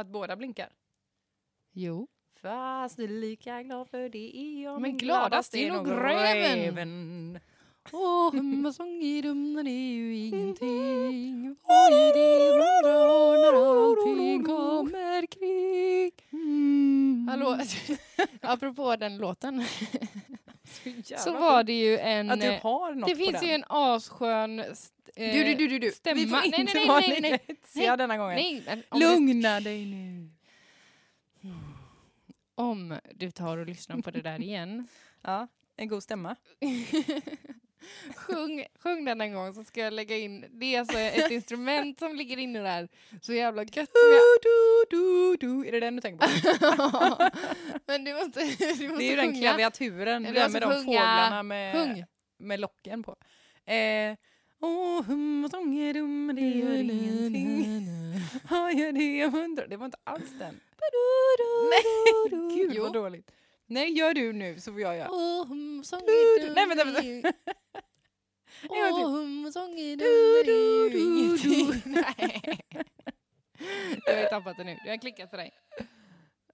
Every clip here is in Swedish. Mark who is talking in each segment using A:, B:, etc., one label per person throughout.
A: Att båda blinkar?
B: Jo.
A: Fast är lika glad för det är jag.
B: Men gladast är nog räven. Åh, hemmasång i rummen är ju ingenting. Är det blanda när allting kommer kring? Hallå, apropå den låten så var det ju en...
A: Att du
B: eh,
A: har något
B: Det
A: på
B: finns
A: den.
B: ju en asskön eh,
A: Du, du, du, du, du.
B: stämma.
A: Vi får
B: Nej,
A: inte
B: nej, nej,
A: vara
B: nej,
A: lika
B: nej.
A: hetsiga denna gången.
B: Nej, om du,
A: Lugna dig nu.
B: om du tar och lyssnar på det där igen.
A: Ja, en god stämma.
B: sjung, sjung den en gång så ska jag lägga in, det är alltså ett instrument som ligger inne där. Så jävla gött jag...
A: Du, du, du. Är det den du tänker på?
B: Men du måste, du måste
A: Det är ju den klaviaturen,
B: Du
A: den
B: måste
A: med de
B: sjunga.
A: fåglarna med, med locken på. Eh, Åh, hum och sånger dum, det gör ingenting. Ja, gör det jag undrar. Det var inte alls den. Nej, gud
B: Jo.
A: vad dåligt. Nej, gör du nu så får jag göra.
B: Åh, hum, sång
A: Du,
B: är
A: du. Nej, vänta,
B: det
A: vänta.
B: Åh, hum, sång är
A: Du,
B: det
A: du, du,
B: ingenting. Nej. Du har ju tappat det nu. Du har klickat på dig.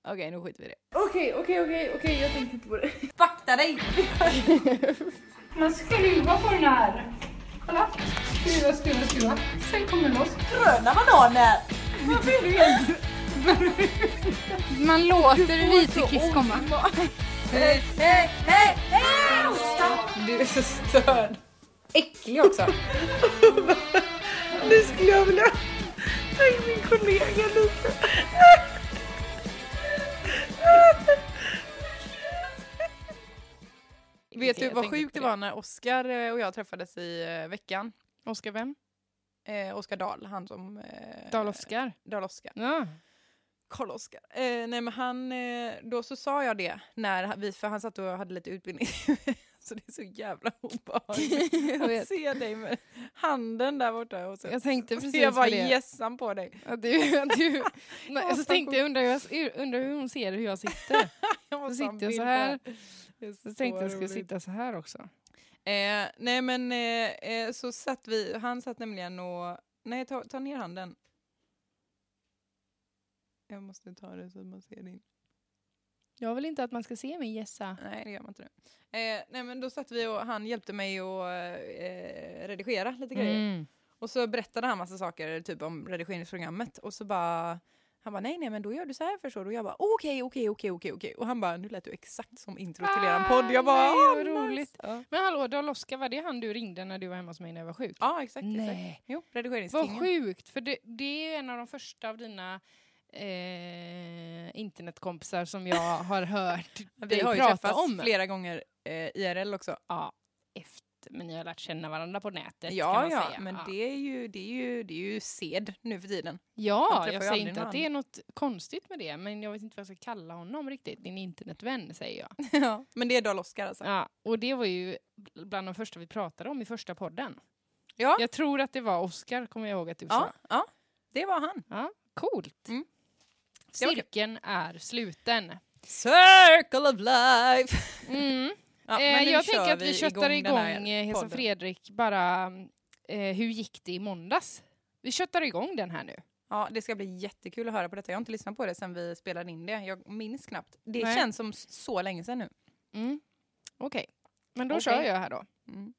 A: Okej, nu skiter vi i det.
C: Okej, okej, okej, okej, jag tänkte inte på det.
A: Vakta dig!
C: Man skruvar på den här. Kolla. Skruva, skruva, skruva. Sen kommer den loss.
A: Gröna bananer! Varför är du helt...
C: Man låter Vitekiss komma.
A: Hej, hej, hej, hej! Du är så störd. Äcklig också.
D: Nu skulle jag vilja ta in min kollega lite.
A: Vet du vad sjukt det var när Oskar eh, och jag träffades i eh, veckan?
B: Oskar vem?
A: Eh, Oskar Dahl, han som... Eh,
B: Dal-Oskar?
A: Dal-Oskar.
B: Ja.
A: Karl-Oskar. Eh, nej men han, eh, då så sa jag det när vi, för han satt och hade lite utbildning. så det är så jävla obehagligt
B: Jag
A: att se dig med handen där borta. Och så,
B: Jag tänkte
A: så
B: precis
A: jag bara
B: på det.
A: gässan på dig.
B: Att du, du, så tänkte jag, undrar jag, undrar hur hon ser hur jag sitter.
A: Jag en
B: sitter jag så här. Så tänkte jag skulle sitta så här också.
A: Eh, nej men eh, eh, så satt vi, han satt nämligen och, nej ta, ta ner handen. Jag måste ta det så att man ser din.
B: Jag vill inte att man ska se mig gässa.
A: Nej det gör man inte nu. Eh, nej men då satt vi och han hjälpte mig att eh, redigera lite grejer.
B: Mm.
A: Och så berättade han massa saker typ om redigeringsprogrammet och så bara han bara nej nej men då gör du så här förstår du och jag bara okej okej okej okej okej och han bara nu lät du exakt som intro till eran podd jag bara
B: nej,
A: "Ah,
B: vad
A: nice."
B: roligt.
A: Ja.
B: Men hallå, Dal-Oskar, var det han du ringde när du var hemma hos mig när jag var sjuk?
A: ja exakt,
B: Nej.
A: exakt. Jo,
B: Vad sjukt, för det, det är en av de första av dina eh, internetkompisar som jag har hört
A: Vi
B: dig
A: har ju
B: prata
A: träffats
B: om.
A: flera gånger eh, IRL också.
B: Ja, efter, men ni har lärt känna varandra på nätet
A: Ja, ja,
B: säga.
A: men
B: ja.
A: det är, ju, det, är ju, det är ju sed nu för tiden.
B: Ja, jag säger inte att det är något konstigt med det, men jag vet inte vad jag ska kalla honom riktigt. Din internetvän, säger jag.
A: Ja, men det är Dal Oskar alltså.
B: Ja, och det var ju bland de första vi pratade om i första podden.
A: Ja,
B: Jag tror att det var Oscar, kommer jag ihåg att du
A: ja,
B: sa.
A: ja, det var han.
B: Ja, coolt.
A: Mm.
B: Cirkeln är sluten.
A: Circle of life!
B: Mm.
A: Ja,
B: eh, jag tänker att vi köttar igång,
A: här
B: eh, Hesa. Fredrik, bara eh, hur gick det i måndags? Vi köttar igång den här nu.
A: Ja, det ska bli jättekul att höra på detta. Jag har inte lyssnat på det sen vi spelade in det. Jag minns knappt. Det
B: Nej.
A: känns som så länge sedan nu.
B: Mm. Okej, men då
A: Okej.
B: kör jag här då.
A: Mm.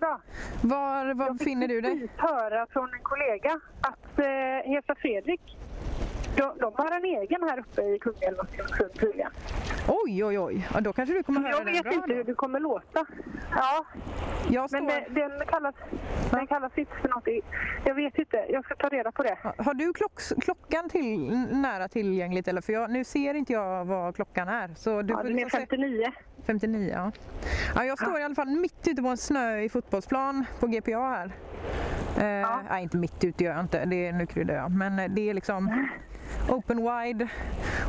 D: Ja, bra.
E: Var, var befinner du dig?
D: Jag fick höra från en kollega att eh, Hesa Fredrik, de, de har en egen här uppe i Kungälv och tydligen.
E: Oj, oj, oj. Ja, då kanske du kommer höra
D: Jag
E: den
D: vet
E: bra
D: inte
E: då.
D: hur det kommer låta. Ja,
E: Jag står...
D: men det, den, kallas, den kallas inte för något. Jag vet inte. Jag ska ta reda på det.
E: Har du klock, klockan till, nära tillgängligt? Eller? För jag, nu ser inte jag vad klockan är. Så du
D: Ja, den är
E: liksom säga-
D: 59.
E: 59, ja. ja. Jag står i alla fall mitt ute på en snöig fotbollsplan på GPA här. Eh, Nej, inte mitt ute gör jag inte. Det är, nu kryddar jag. Men eh, det är liksom open wide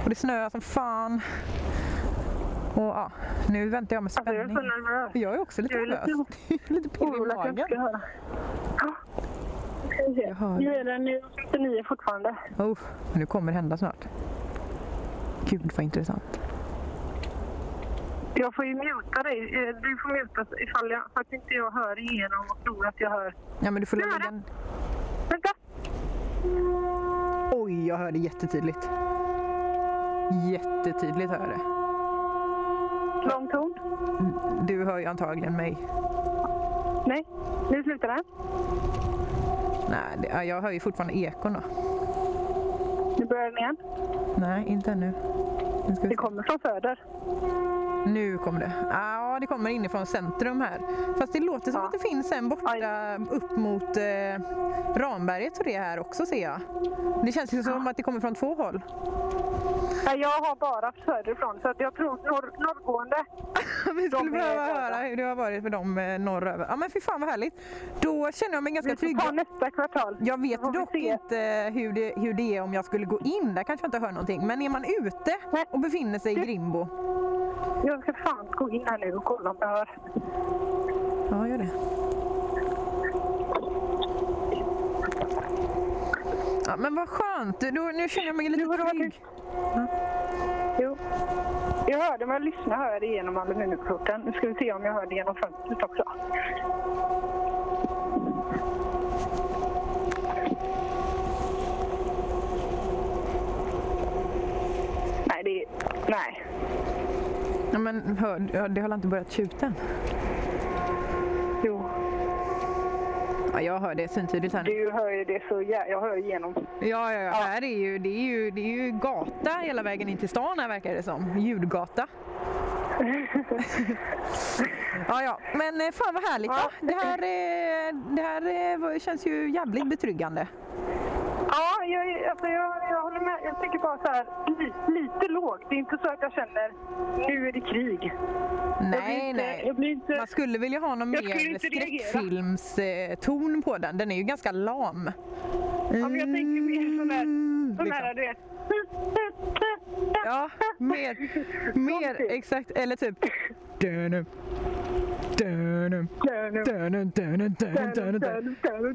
E: och det snöar som fan. Och ja, nu väntar jag med
D: Alltså, jag är
E: spänning.
D: så nervös.
E: Jag är också lite
D: Jag är
E: nervös.
D: lite
E: lite pirrig i magen.
D: höra. Ja. Nu är den nu 59 fortfarande.
E: Oh, nu kommer det hända snart. Gud vad intressant.
D: Jag får ju muta dig. Eh, Du får muta ifall jag, för att inte jag hör igenom och tror att jag hör.
E: Ja men du får lägga
D: det.
E: en... jag hör det jättetydligt. Jättetydligt hör jag det.
D: Lång ton?
E: Du hör ju antagligen mig.
D: Nej, nu slutar det.
E: Nej, jag hör ju fortfarande ekon då.
D: Nu börjar den igen.
E: Nej, inte ännu. Nu,
D: Det kommer från söder.
E: nu kommer det. Ja, det kommer inifrån centrum här. Fast det låter som
D: Ja.
E: att det finns en borta upp mot eh, Ramberget och det här också ser jag. Det känns ju som att det kommer från två håll.
D: Nej, Jag har bara söderifrån, så att jag tror norr, norrgående.
E: Vi skulle behöva höra hur det har varit för dem eh, norröver. Ja men fy fan vad härligt. Då känner jag mig ganska
D: Vi får
E: trygg.
D: ta nästa kvartal.
E: Jag vet dock
D: se.
E: inte hur det, hur det är om jag skulle gå in. Där kanske jag inte hör någonting. Men är man ute och befinner sig i Grimbo.
D: Jag ska fan gå in här nu och kolla om jag hör.
E: Ja, gör det. Ja, men vad skönt. Då, nu känner jag mig lite
D: vara
E: trygg.
D: tyst. Jo. Jag hörde, men jag lyssnar hör jag det genom aluminiumplåten. Nu ska vi se om jag hör det genom fönstret också. Nej, det Nej.
E: Ja, men hör, det har inte börjat tjuta än.
D: Jo,
E: Ja, jag hör det syntydligt här
D: du hör ju det så jä... Jag hör igenom.
E: Ja, ja, ja. Här är ju, det, är ju, det är ju gata hela vägen in till stan här verkar det som. Ljudgata. ja, ja. Men eh, fan vad härligt.
D: Ja.
E: Ja. Det här, eh, det här eh, känns ju jävligt betryggande.
D: Ja, jag, alltså jag, jag håller med. Jag tycker bara så här, li, lite lågt. Det är inte så att jag känner nu är det krig.
E: Nej,
D: inte,
E: nej.
D: Inte...
E: Man skulle vilja ha någon mer skräckfilmston på den. Den är ju ganska lam.
D: Ja, men jag tänker mer sån där, sån
E: liksom.
D: där du vet.
E: Ja, mer, mer exakt. Eller typ...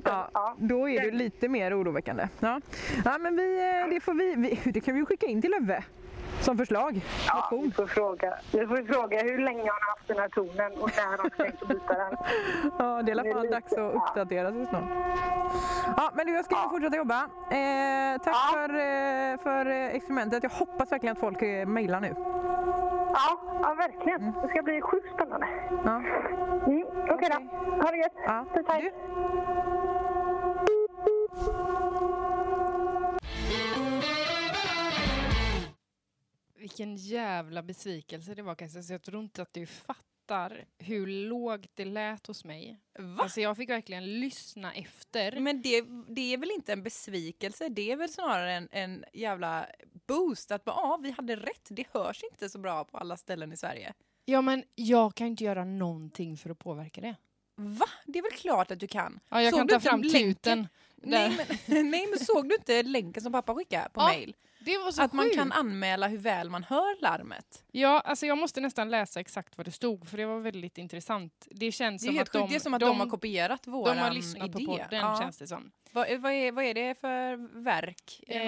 E: Ja,
D: Ja.
E: då är det lite mer oroväckande. Ja, ja men vi, eh, det får vi, vi, det kan vi skicka in till Löfve som förslag.
D: Ja,
E: Motion.
D: får fråga. Vi får fråga hur länge har han haft den här tonen och när har han tänkt byta den.
E: Ja, det är i alla fall
D: lite-
E: dags att uppdatera sig snart. Ja, men du, jag ska
D: Ja.
E: fortsätta jobba. Eh, tack
D: Ja.
E: för, eh, för eh, experimentet. Jag hoppas verkligen att folk eh, mejlar nu.
D: Ja, ja verkligen. Det ska bli sjukt spännande.
E: Ja.
D: Mm, Okej då. Ha det gött.
E: Ja. Du?
B: Vilken jävla besvikelse det var Kajsa, så jag tror inte att du fattar hur lågt det lät hos mig.
A: Va?
B: Alltså jag fick verkligen lyssna efter.
A: Men det, det är väl inte en besvikelse, det är väl snarare en, en jävla boost att bara, ja, vi hade rätt, det hörs inte så bra på alla ställen i Sverige.
B: Ja men jag kan inte göra någonting för att påverka det.
A: Va? Det är väl klart att du kan.
B: Ja, jag
A: Såg
B: kan ta fram
A: länken? Nej men, nej men såg du inte länken som pappa skickade på
B: Ja,
A: mail? Att man
B: sjukt.
A: kan anmäla hur väl man hör larmet.
B: Ja, alltså jag måste nästan läsa exakt vad det stod för det var väldigt intressant. Det känns
A: Det
B: som att de,
A: det är som att de,
B: de,
A: har kopierat våran
B: de har lyssnat
A: idé.
B: på podden
A: Ja.
B: känns det som.
A: Vad, vad, är, vad är det för verk?
B: Eh,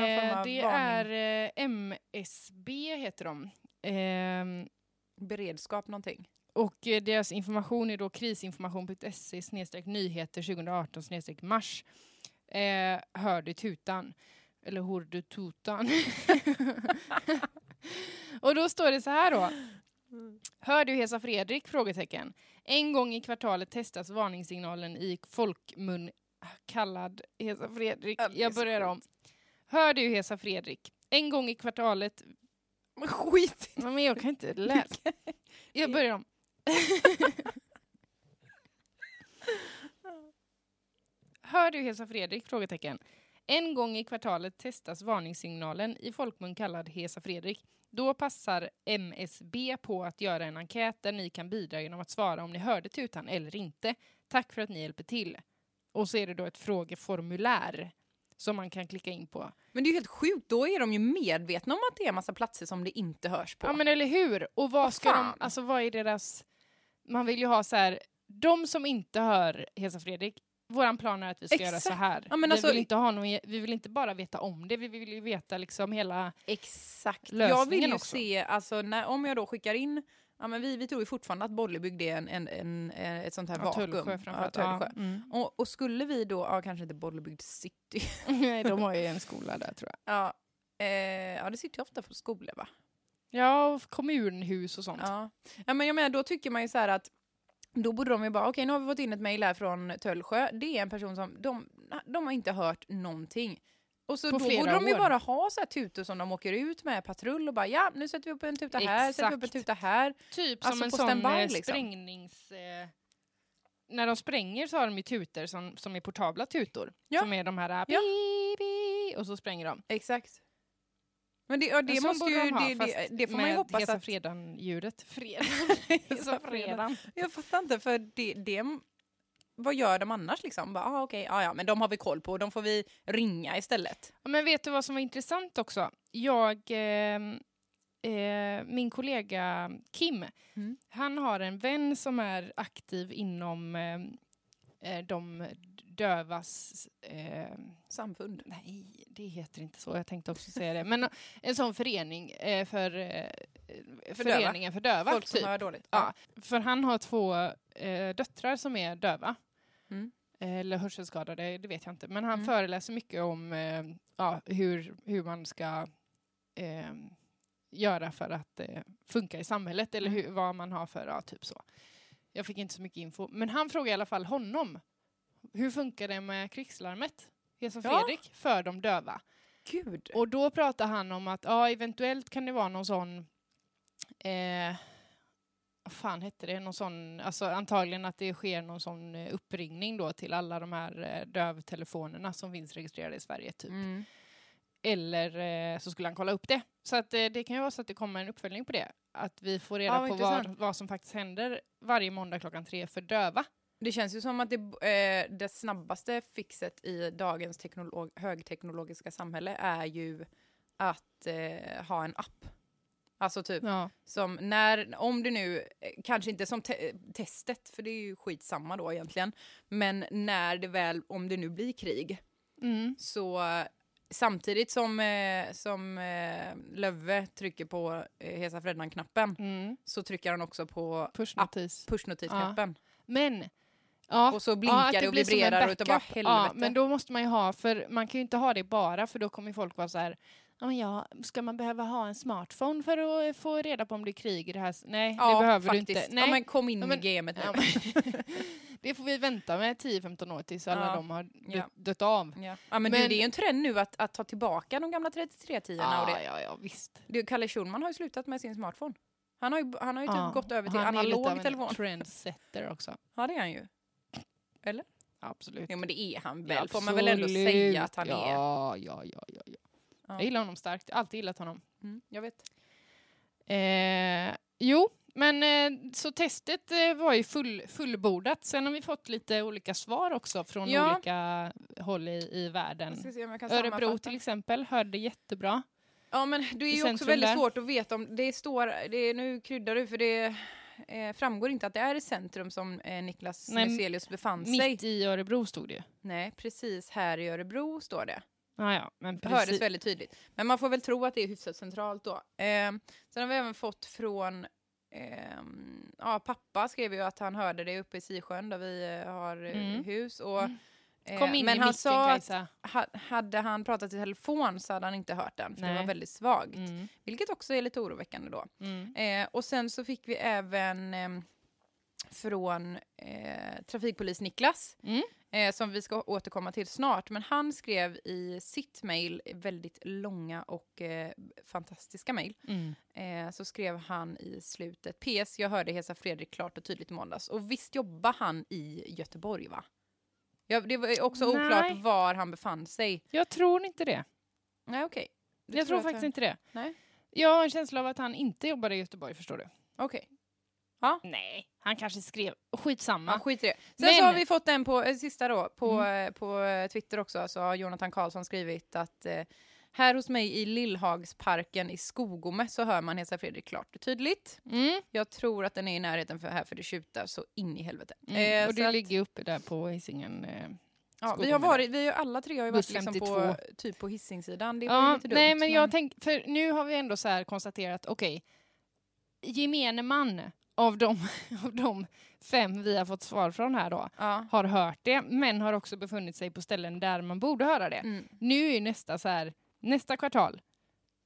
B: det
A: varning?
B: är eh, MSB heter de. Ehm,
A: beredskap någonting?
B: och eh, deras information är då krisinformation.se nyheter 2018 snedstreck mars. Eh, hör du tutan? Eller hör du tutan? och då står det så här då. Hör du Hesa Fredrik? Frågetecken. En gång i kvartalet testas varningssignalen i folkmun kallad Hesa Fredrik. Jag börjar om. Hör du Hesa Fredrik? En gång i kvartalet...
A: Men skit
B: Men jag kan inte läsa. Jag börjar om. Hör du Hesa Fredrik? Frågetecken. En gång i kvartalet testas varningssignalen i folkmun kallad Hesa Fredrik. Då passar MSB på att göra en enkät där ni kan bidra genom att svara om ni hörde tutan eller inte. Tack för att ni hjälper till. Och så är det då ett frågeformulär som man kan klicka in på.
A: Men det är ju helt sjukt, då är de ju medvetna om att det är massa platser som det inte hörs på.
B: Ja men eller hur? Och vad
A: Vad
B: ska de,
A: fan?
B: alltså vad är deras, man vill ju ha så här, de som inte hör Hesa Fredrik, våran plan är att vi ska göra så
A: Exakt.
B: här.
A: Ja,
B: vi,
A: alltså-
B: vill inte ha någon, vi vill inte bara veta om det, vi vill ju veta liksom hela...
A: Exakt.
B: lösningen
A: Jag vill ju
B: också.
A: se, alltså, när, om jag då skickar in, ja, men vi, vi tror ju fortfarande att Bollebygd är en, en, en, ett sånt här
B: Ja,
A: vakuum.
B: Tullsjö
A: Ja,
B: framförallt.
A: Tullsjö.
B: Ja, mm.
A: Och, och skulle vi då, ja kanske inte Bollebygd city,
B: Nej, de har ju en skola där tror jag.
A: ja, Eh, ja, det sitter ju ofta på skolor va?
B: Ja, och kommunhus och sånt.
A: Ja. ja, men jag menar då tycker man ju så här att då borde de ju bara, okej nu har vi fått in ett mejl här från Töllsjö. Det är en person som, de, de har inte hört någonting. Och så då borde de ju
B: år.
A: bara ha så här tutor som de åker ut med patrull och bara ja, nu sätter vi upp en tuta här, sätter vi upp en tuta här.
B: Typ
A: Alltså
B: som en sån eh,
A: liksom.
B: sprängnings... Eh, när de spränger så har de ju tutor som, som är portabla tutor.
A: Ja.
B: Som är de här
A: Ja.
B: bi, bi, och så spränger de.
A: Exakt. Men det, ja, det
B: En sån
A: måste ju,
B: de ha,
A: det, det, det får man ju hoppas
B: Hesa
A: att...
B: fredan-ljudet. Fredan.
A: Hesa fredan. Jag fattar inte, för det, det, vad gör de annars liksom? Bara, ah, okej, ah, ja, men de har vi koll på, de får vi ringa istället.
B: Ja, Men vet du vad som var intressant också? Jag, eh, eh, min kollega Kim,
A: Mm.
B: han har en vän som är aktiv inom eh, eh, de dövas... Eh,
A: Samfund.
B: nej, det heter inte så. Jag tänkte också säga det. Men eh, en sån förening eh, för, eh,
A: För döva.
B: föreningen för döva.
A: Folk som
B: typ.
A: hör dåligt.
B: Ja, för han har två döttrar som är döva.
A: Mm.
B: Eller hörselskadade, det vet jag inte. Men han
A: Mm.
B: föreläser mycket om ja, hur, hur man ska göra för att eh, funka i samhället. Eller
A: Mm.
B: hur, vad man har för, ja, typ så. Jag fick inte så mycket info. Men han frågade i alla fall honom. Hur funkar det med krigslarmet? Hesa
A: Ja.
B: Fredrik, för de döva.
A: Gud.
B: Och då pratar han om att ja, eventuellt kan det vara någon sån... Eh, vad fan hette det? Någon sån, alltså antagligen att det sker någon sån eh, uppringning då till alla de här eh, dövtelefonerna som finns registrerade i Sverige. Typ.
A: Mm.
B: Eller eh, så skulle han kolla upp det. Så att, eh, det kan ju vara så att det kommer en uppföljning på det. Att vi får reda
A: Ja,
B: på vad, vad som faktiskt händer varje måndag klockan tre för döva.
A: Det känns ju som att det, eh, det snabbaste fixet i dagens teknolog, högteknologiska samhälle är ju att eh, ha en app. Alltså typ
B: Ja.
A: som när, om det nu, eh, kanske inte som te testet, för det är ju skitsamma då egentligen, men när det väl, om det nu blir krig,
B: Mm.
A: så samtidigt som, eh, som eh, Löve trycker på eh, Hesa Freddan-knappen
B: Mm.
A: så trycker han också på
B: Pushnotis.
A: pushnotis-knappen.
B: Men Ja,
A: Och så
B: ja,
A: blinkar
B: att
A: det och vibrerar och utav bara helvete.
B: Ja, men då måste man ju ha, för man kan ju inte ha det bara för då kommer folk vara så här Ja, men ja, ska man behöva ha en smartphone för att eh, få reda på om det är krig i det här? s-" Nej,
A: ja,
B: det behöver
A: faktiskt.
B: du inte. Nej,
A: Ja, men kom in
B: Ja, men-
A: i gamet nu.
B: Ja, men- det får vi vänta med 10-15 år tills alla
A: Ja.
B: de har
A: Ja.
B: dött av.
A: Ja. ja, men,
B: Men-
A: Du, det är ju en trend nu att, att ta tillbaka de gamla 3310 och det.
B: ja, ja, visst.
A: Du, Kalle Schulman har ju slutat med sin smartphone. Han har ju, han har ju typ
B: Ja,
A: gått över till
B: Han är lite av
A: analog
B: en
A: telefon.
B: trendsetter också.
A: Ja, det är han ju.
B: Absolut.
A: Jo, men det är han väl, får man väl ändå säga att han
B: ja,
A: är.
B: Ja, ja, ja, ja.
A: Ja.
B: Jag gillar honom starkt. Jag har alltid gillat honom.
A: Mm, jag vet.
B: Eh, jo, men eh, så testet eh, var ju full, fullbordat. Sen har vi fått lite olika svar också från
A: Ja.
B: olika håll i, i världen. Örebro till exempel hörde jättebra.
A: Ja, men det är ju också väldigt
B: där.
A: svårt att veta om det står, det är, nu kryddar du för det eh, framgår inte att det är i centrum som eh, Niklas Muselius befann sig.
B: Mitt i Örebro stod det ju.
A: Nej, precis här i Örebro står det.
B: Ah, ja, men
A: Det hördes
B: precis.
A: väldigt tydligt. Men man får väl tro att det är hyfsat centralt då. Eh, sen har vi även fått från ehm, ja, pappa skrev ju att han hörde det uppe i Sisjön där vi eh, har eh,
B: Mm.
A: hus. Och, eh,
B: Kom in
A: men
B: i
A: han
B: micken
A: sa att
B: Kajsa.
A: ha, hade han pratat i telefon så hade han inte hört den, för det
B: Nej.
A: var väldigt svagt.
B: Mm,
A: Vilket också är lite oroväckande då.
B: mm.
A: Eh, och sen så fick vi även ehm, från eh, trafikpolis-Niklas,
B: Mm.
A: Eh, som vi ska återkomma till snart. Men han skrev i sitt mejl, väldigt långa och eh, fantastiska mejl,
B: Mm.
A: eh, så skrev han i slutet, PS, jag hörde Hesa Fredrik klart och tydligt i måndags. Och visst jobbar han i Göteborg, va? Ja, det var också
B: Nej.
A: oklart var han befann sig.
B: Jag tror inte det.
A: Nej, okej. Det
B: jag tror
A: att
B: faktiskt
A: jag-
B: inte det.
A: Nej.
B: Jag har en känsla av att han inte jobbar i Göteborg, förstår du.
A: Okej,
B: Nej, han kanske skrev... Skitsamma.
A: ja, skit i det. Sen
B: Men-
A: så har vi fått en på, eh, sista då, på,
B: Mm.
A: eh, på eh, Twitter också, så har Jonathan Karlsson skrivit att eh, här hos mig i Lillhagsparken i Skogome så hör man Hesa Fredrik klart och tydligt.
B: Mm.
A: Jag tror att den är i närheten för här för det tjutar så in i helvete.
B: Mm.
A: Eh,
B: och det
A: att-
B: ligger uppe där på Hisingen.
A: Ja, vi har varit, vi alla tre har ju varit liksom på,
B: 52.
A: typ på Hisingssidan. Det
B: Ja,
A: lite dumt.
B: nej, men jag tänk, för nu har vi ändå så konstaterat, okej, gemene man av de, av de fem vi har fått svar från här då,
A: ja.
B: har hört det, men har också befunnit sig på ställen där man borde höra det.
A: Mm.
B: Nu är nästa så här, nästa kvartal,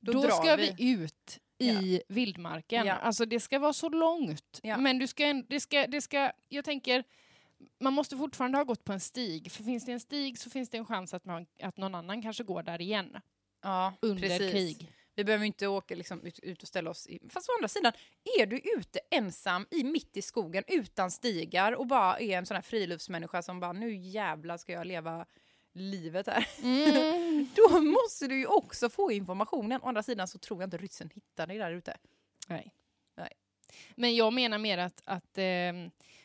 A: Då,
B: då, ska
A: vi.
B: vi, ut i vildmarken.
A: Ja.
B: Alltså det ska vara så långt.
A: Ja.
B: Men du ska, det ska, det ska, jag tänker, man måste fortfarande ha gått på en stig. För finns det en stig så finns det en chans att, man, att någon annan kanske går där igen
A: Ja,
B: under
A: precis.
B: krig.
A: Vi behöver inte åka liksom ut, ut och ställa oss i... Fast å andra sidan, är du ute ensam i mitt i skogen utan stigar och bara är en sån här friluftsmänniska som bara nu jävlar ska jag leva livet här.
B: Mm.
A: Då måste du ju också få informationen. Å andra sidan så tror jag inte ryssen hittar dig där ute.
B: Nej.
A: Nej.
B: Men jag menar mer att, att eh,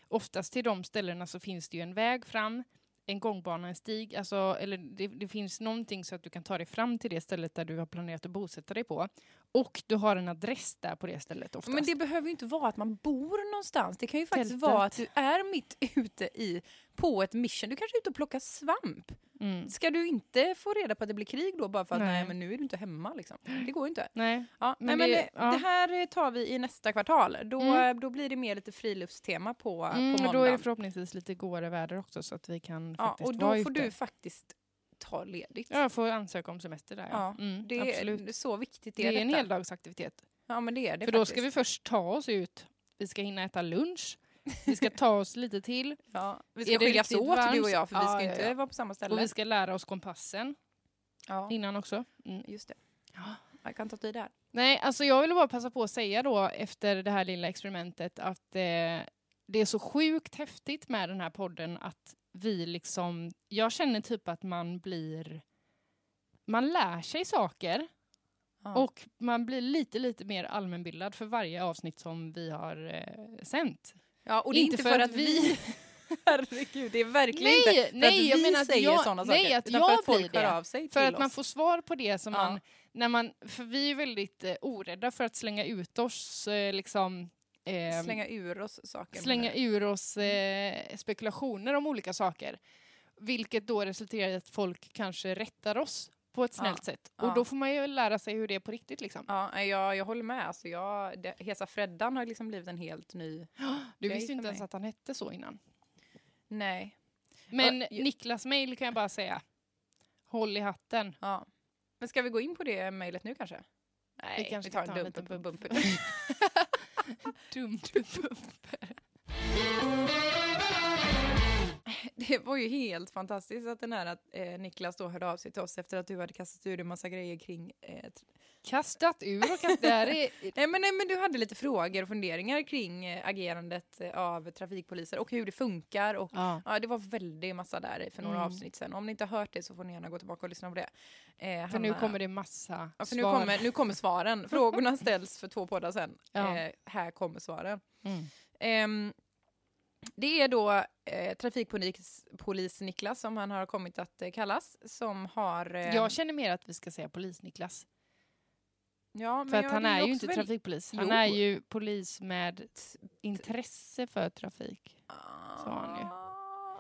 B: oftast till de ställena så finns det ju en väg fram, en gångbana, en stig, alltså, eller det, det finns någonting så att du kan ta dig fram till det stället där du har planerat att bosätta dig på. Och du har en adress där på det stället oftast.
A: Men det behöver ju inte vara att man bor någonstans. Det kan ju faktiskt
B: Tältet.
A: vara att du är mitt ute i på ett mission. Du kanske är ute och plockar svamp.
B: mm.
A: Ska du inte få reda på att det blir krig då bara för att nej,
B: Nej.
A: men nu är du inte hemma liksom. Det går ju inte.
B: Nej.
A: Ja,
B: Men
A: men, men
B: det-
A: det,
B: ja.
A: det här tar vi i nästa kvartal. Då,
B: Mm.
A: då blir det mer lite friluftstema på,
B: Mm,
A: på
B: och då är det förhoppningsvis lite godare väder också så att vi kan
A: ja,
B: faktiskt
A: och då får
B: ute.
A: du faktiskt ta ledigt.
B: Ja, jag får ansöka om semester där. Ja.
A: Ja,
B: Mm,
A: det, är,
B: absolut.
A: det är så viktigt.
B: Det är en
A: detta.
B: heldagsaktivitet.
A: Ja, men det är det
B: För då
A: faktiskt.
B: ska vi först ta oss ut. Vi ska hinna äta lunch. Vi ska ta oss lite till.
A: Ja, vi ska skiljas åt du och
B: varmt?
A: jag för vi
B: Ja,
A: ska
B: ja,
A: inte
B: ja.
A: vara på samma ställe.
B: Och vi ska lära oss kompassen
A: ja,
B: innan också. Mm.
A: just det. Jag kan ta tid där.
B: Nej, alltså jag vill bara passa på att säga då efter det här lilla experimentet att eh, det är så sjukt häftigt med den här podden att vi liksom, jag känner typ att man blir, man lär sig saker
A: Ja.
B: och man blir lite, lite mer allmänbildad för varje avsnitt som vi har eh, sänt.
A: Ja, och inte för, att vi... Herregud, det är verkligen
B: Nej,
A: inte för
B: nej,
A: att
B: jag
A: vi
B: menar att
A: säger
B: jag-
A: sådana
B: nej,
A: saker.
B: att
A: utan
B: jag
A: för att folk hör av sig
B: För
A: till
B: att man
A: oss.
B: får svar på det som
A: Ja.
B: man, när man, för vi är väldigt eh, orädda för att slänga ut oss eh, liksom eh,
A: Slänga ur oss saker.
B: slänga ur oss eh, spekulationer om olika saker. Vilket då resulterar i att folk kanske rättar oss på ett
A: Ja,
B: snällt sätt.
A: ja.
B: Och då får man ju lära sig hur det är på riktigt. Liksom.
A: Ja, jag, jag håller med. Alltså jag, det, Hesa Freddan har liksom blivit en helt ny...
B: Du visste inte ens att han hette så innan.
A: Nej.
B: Men
A: Ja, ju-
B: Niklas mail kan jag bara säga. Håll i hatten.
A: Ja. Men ska vi gå in på det mejlet nu kanske? Nej,
B: kanske
A: vi tar en
B: en
A: dumper på bumper.
B: Dumt.
A: Det var ju helt fantastiskt att den här att, eh, Niklas då hörde av sig till oss efter att du hade kastat ur en massa grejer kring... Eh,
B: Kastat ur och kastat. Är...
A: nej, men, nej, men du hade lite frågor och funderingar kring eh, agerandet eh, av trafikpoliser och hur det funkar. Och,
B: Ja.
A: ja, det var väldigt massa där för några
B: Mm.
A: avsnitt sen. Om ni inte har hört det så får ni gärna gå tillbaka och lyssna på det. Eh,
B: För nu
A: Hanna-
B: kommer det massa
A: Ja, för nu
B: svar.
A: kommer, nu kommer svaren. Frågorna ställs för två poddar sen.
B: Ja.
A: Eh, här kommer svaren.
B: Mm.
A: Det är då eh, trafikpolis polis Niklas, som han har kommit att eh, kallas, som har... Eh,
B: Jag känner mer att vi ska säga polis-Niklas.
A: ja,
B: För att han är ju
A: också
B: inte
A: väldigt-
B: trafikpolis. Han
A: Jo.
B: är ju polis med intresse för trafik.
A: Ah,
B: sa han ju.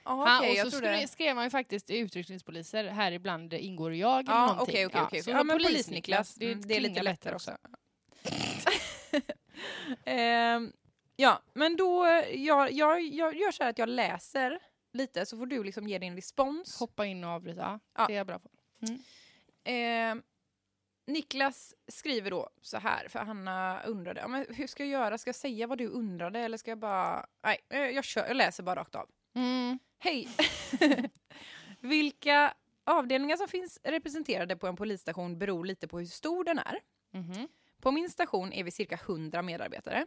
A: Ja,
B: Han-
A: okej,
B: och
A: jag
B: så skrev, skrev han ju faktiskt utryckningspoliser, här ibland ingår jag eller
A: Ja,
B: någonting.
A: okej, okej.
B: så
A: Ja,
B: då
A: men
B: polis-Niklas, det,
A: mm, det är lite lättare
B: bättre
A: också. Ehm, ja, men då, jag, jag, jag gör så här att jag läser lite så får du liksom ge din respons.
B: Hoppa in och avbryta, ja, det är jag bra på.
A: Eh, Niklas skriver då så här, för Hanna undrade, men hur ska jag göra? Ska jag säga vad du undrade eller ska jag bara... Nej, eh, jag, kör, jag läser bara rakt av.
B: Mm.
A: Hej! Vilka avdelningar som finns representerade på en polisstation beror lite på hur stor den är.
B: Mhm.
A: På min station är vi cirka 100 medarbetare.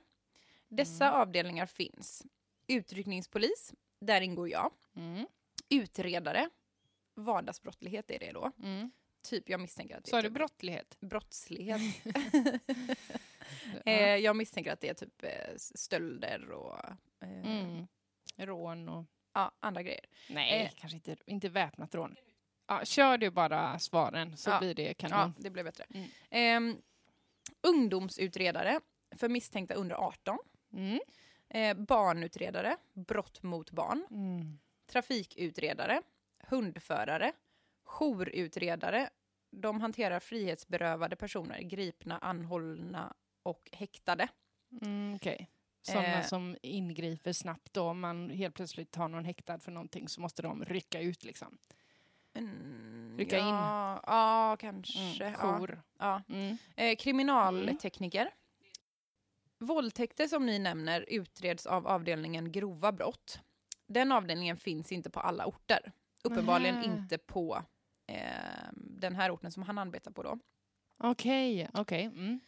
A: Dessa avdelningar finns utryckningspolis, där ingår jag.
B: Mm.
A: Utredare, vardagsbrottslighet är det då.
B: Mm.
A: Typ, jag misstänker att det
B: Sa
A: är
B: du
A: typ
B: brottslighet?
A: brottslighet.
B: Ja.
A: eh, jag misstänker att det är typ eh, stölder och eh,
B: Mm. Rån och...
A: ja, andra grejer.
B: Nej,
A: Eh.
B: kanske inte, inte väpnat rån. Ja, kör du bara svaren så
A: Ja.
B: blir det
A: Ja,
B: kanon.
A: det blev bättre.
B: Mm.
A: Ehm, ungdomsutredare för misstänkta under 18.
B: Mm.
A: Eh, barnutredare, brott mot barn.
B: Mm.
A: Trafikutredare, hundförare, jourutredare. De hanterar frihetsberövade personer, gripna, anhållna och häktade.
B: Mm, Okej. Sådana
A: Eh.
B: som ingriper snabbt då. Om man helt plötsligt har någon häktad för någonting så måste de rycka ut liksom.
A: Mm,
B: Rycka in.
A: ja, Ja, kanske.
B: Mm,
A: ja.
B: jour.
A: Ja.
B: Mm.
A: Eh, kriminaltekniker. Våldtäkter som ni nämner utreds av avdelningen grova brott. Den avdelningen finns inte på alla orter. Uppenbarligen
B: Nähä.
A: inte på eh, den här orten som han arbetar på då.
B: Okej, okej. Mm.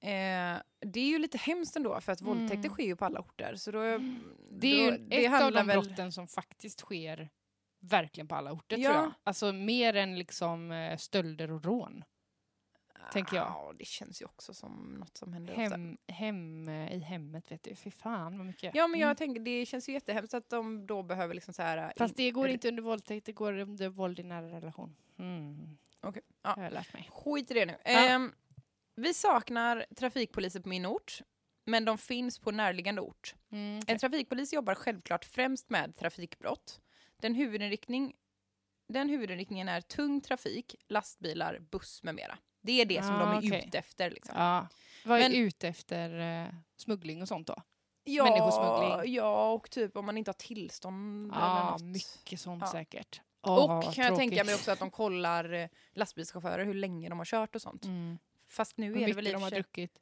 A: Eh, det är ju lite hemskt ändå för att våldtäkter
B: Mm.
A: sker ju på alla orter. Så då,
B: Det är ju
A: då, det
B: ett av de
A: väl-
B: brotten som faktiskt sker verkligen på alla orter
A: Ja.
B: tror jag. Alltså mer än liksom eh, stölder och rån. Tänker jag.
A: Ja, det känns ju också som något som händer ofta.
B: Hem, hem eh, i hemmet vet du. Fy fan vad mycket.
A: Ja, men jag
B: Mm.
A: tänker det känns ju jättehemskt att de då behöver liksom så här...
B: Fast det går
A: in-
B: inte under våldtäkt, det går under våld i nära relation. Mm.
A: Okej, ja.
B: Det har jag lärt mig.
A: Skit i det nu.
B: Ja.
A: Ehm, vi saknar trafikpoliser på min ort, men de finns på närliggande ort.
B: Mm.
A: En trafikpolis jobbar självklart främst med trafikbrott. Den, huvudinriktning, den huvudinriktningen är tung trafik, lastbilar, buss med mera. Det är det som
B: Ah,
A: de är
B: okej.
A: ute efter. Liksom.
B: Ja. Vad är
A: Men-
B: ute efter eh, smuggling och sånt då?
A: Ja,
B: Människosmuggling.
A: ja, och typ om man inte har tillstånd
B: Ja,
A: något.
B: mycket sånt
A: Ja.
B: säkert.
A: Och
B: Åh,
A: kan jag tänka
B: tråkigt.
A: mig också att de kollar eh, lastbilschaufförer hur länge de har kört och sånt.
B: Mm.
A: Fast nu
B: Hur
A: är det väl i
B: de
A: och
B: har druckit.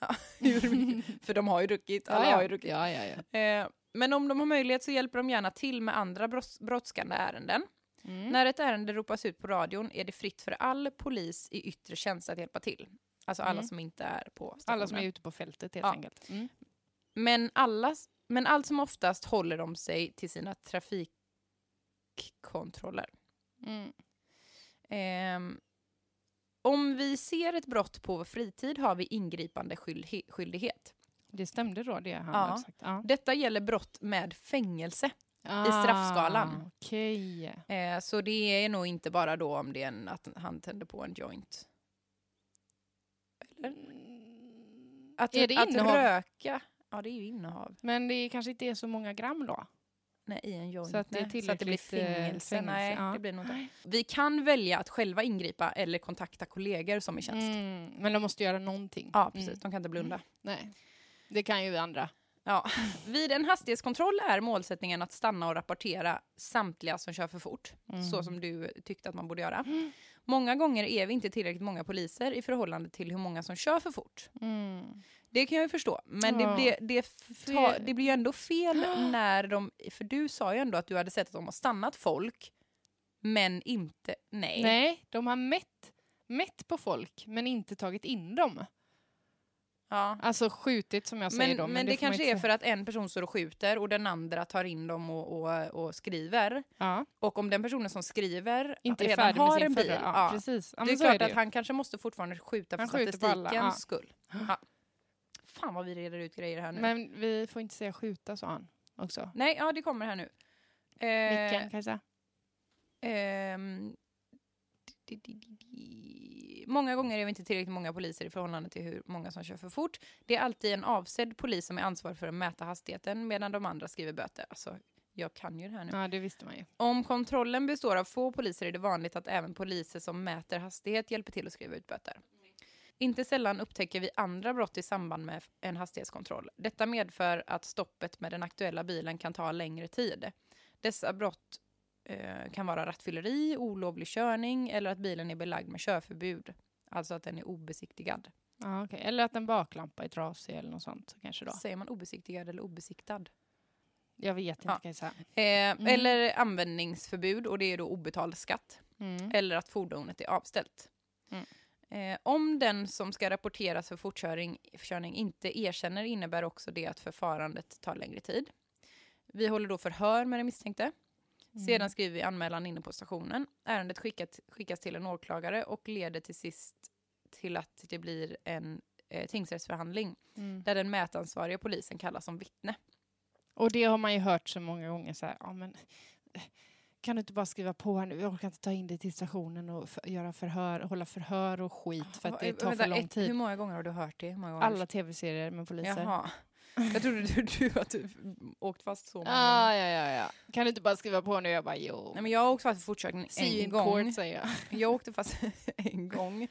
A: För de har ju druckit, alla
B: ja,
A: har ju druckit.
B: Ja, ja, ja.
A: Eh, men om de har möjlighet så hjälper de gärna till med andra bros- brådskande ärenden.
B: Mm.
A: När ett ärende ropas ut på radion är det fritt för all polis i yttre tjänst att hjälpa till. Alltså alla
B: Mm.
A: som inte är på stationen.
B: Alla som är ute på fältet helt
A: Ja.
B: enkelt. Mm.
A: Men, alla, men allt som oftast håller de sig till sina trafikkontroller.
B: Mm.
A: Ehm, om vi ser ett brott på vår fritid har vi ingripande skyldighe- skyldighet.
B: Det stämde då det han
A: Ja.
B: hade sagt? Ja.
A: Detta gäller brott med fängelse. Straffskalan.
B: Ah, Okej.
A: Eh, så det är nog inte bara då om det är en, att han tänder på en joint. Eller? Att,
B: Är det
A: att
B: innehav?
A: röka, ja det är ju innehav.
B: Men det kanske inte är så många gram då?
A: Nej, i en joint.
B: Så att det är
A: så att det blir
B: eh,
A: fängelse.
B: fängelse,
A: Nej,
B: ja.
A: det blir nog inte. Vi kan välja att själva ingripa eller kontakta kollegor som är i tjänst.
B: Mm. Men de måste göra någonting.
A: Ja, precis.
B: Mm.
A: De kan inte blunda.
B: Nej. Det kan ju vi andra.
A: Ja. Vid en hastighetskontroll är målsättningen att stanna och rapportera samtliga som kör för fort.
B: Mm.
A: Så som du tyckte att man borde göra. Många gånger är vi inte tillräckligt många poliser i förhållande till hur många som kör för fort.
B: Mm.
A: Det kan jag ju förstå. Men det, blir, det, ta, det blir ju ändå fel när de... För du sa ju ändå att du hade sett att de har stannat folk, men inte... Nej.
B: Nej, de har mätt, mätt på folk men inte tagit in dem.
A: Ja.
B: Alltså skjutit som jag säger
A: Men,
B: då.
A: men, det,
B: får man
A: kanske är för att en person står och skjuter och den andra tar in dem och, och, och skriver.
B: Ja,
A: Och om den personen som skriver
B: inte är
A: redan har en bil,
B: förra. Ja, precis. Ja,
A: det
B: men
A: är klart
B: det
A: att
B: ju.
A: han kanske måste fortfarande skjuta för
B: Han
A: statistikens
B: ja.
A: skull. Ja. Fan vad vi reder ut grejer här nu.
B: Men vi får inte säga skjuta sa han också.
A: Nej, ja det kommer här nu. Eh,
B: Vilken
A: di- di- di- di- Många gånger är vi inte tillräckligt många poliser i förhållande till hur många som kör för fort. Det är alltid en avsedd polis som är ansvarig för att mäta hastigheten medan de andra skriver böter. Alltså, jag kan ju det här nu.
B: Ja, det visste man ju.
A: Om kontrollen består av få poliser är det vanligt att även poliser som mäter hastighet hjälper till att skriva ut böter. Inte sällan upptäcker vi andra brott i samband med en hastighetskontroll. Detta medför att stoppet med den aktuella bilen kan ta längre tid. Dessa brott kan vara rattfylleri, olovlig körning eller att bilen är belagd med körförbud. Alltså att den är obesiktigad.
B: Ja, okej. Eller att en baklampa är trasig eller något sånt kanske då.
A: Säger man obesiktigad eller obesiktad?
B: Jag vet inte
A: Ja.
B: Kajsa.
A: Eh, Eller användningsförbud och det är då obetald skatt.
B: Mm.
A: eller att fordonet är avställt.
B: Mm.
A: Eh, om den som ska rapporteras för fortkörning körning inte erkänner innebär också det att förfarandet tar längre tid. Vi håller då förhör med den misstänkte.
B: Mm.
A: Sedan skriver vi anmälan inne på stationen. Ärendet skickat, skickas till en åklagare och leder till sist till att det blir en eh, tingsrättsförhandling
B: Mm.
A: där den mätansvariga polisen kallas som vittne.
B: Och det har man ju hört så många gånger så här, ja men eh, kan du inte bara skriva på här nu? Jag orkar inte ta in dig till stationen och f- göra förhör, hålla förhör och skit för att det tar
A: Vänta,
B: för lång tid.
A: Hur många gånger har du hört det?
B: Alla tv-serier med poliser.
A: Jaha. Jag trodde du, du att du åkt fast så många
B: Ah, ja, ja, ja. Kan du inte bara skriva på nu? Jag bara, jo.
A: Nej, men jag har åkt fast för fortkörning en gång.
B: court, säger jag.
A: Jag åkte fast en gång.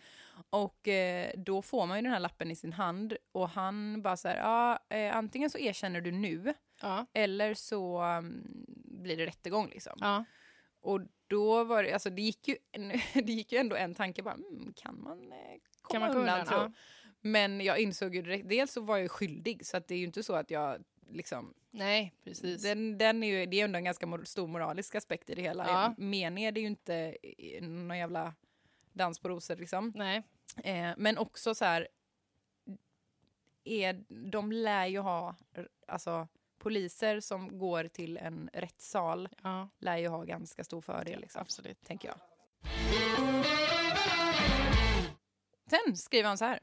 A: Och eh, då får man ju den här lappen i sin hand. Och han bara så här, ja, eh, antingen så erkänner du nu.
B: Ja.
A: Eller så mm, blir det rättegång liksom.
B: ja.
A: Och då var det, alltså det gick ju, en, det gick ju ändå en tanke bara, mm, kan man eh, komma
B: Kan man komma
A: undan,
B: undan?
A: tro? Men jag insåg ju direkt, dels så var jag skyldig så att det är ju inte så att jag liksom,
B: Nej, precis.
A: den, den är ju, det är ju ändå en ganska stor moralisk aspekt i det hela.
B: Ja.
A: Meningen är det ju inte någon jävla dans på rosor liksom.
B: Nej.
A: Eh, men också så här, är, de lär ju ha, alltså poliser som går till en rättssal
B: Ja,
A: lär ju ha ganska stor fördel liksom,
B: absolut.
A: tänker jag. Sen skriver han så här.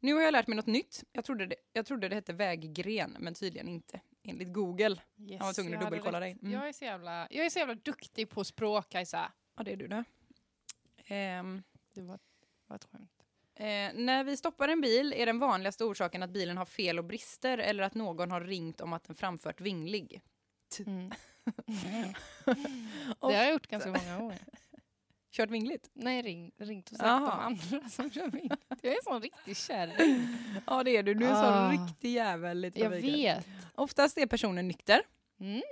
A: Nu har jag lärt mig något nytt. Jag trodde det, jag trodde det hette väggren, men tydligen inte. Enligt Google.
B: Yes,
A: var tvungen att
B: jag
A: dubbelkolla dig. Mm.
B: Jag, är så jävla, jag är så jävla duktig på språk, Kajsa.
A: Ja, det är du det. Ehm,
B: Det var, var ett skämt.
A: Eh, när vi stoppar en bil är den vanligaste orsaken att bilen har fel och brister eller att någon har ringt om att den framfört vinglig.
B: Mm. det har jag gjort ganska många gånger.
A: Kört vingligt?
B: Nej, ring, ringt och sagt
A: Jaha.
B: om andra som kör bil. Jag är en sån riktig kärring.
A: Ja, det är du. Du är en
B: Ah.
A: sån riktig jävel i
B: Jag vet.
A: Oftast är personen nykter.
B: Mm.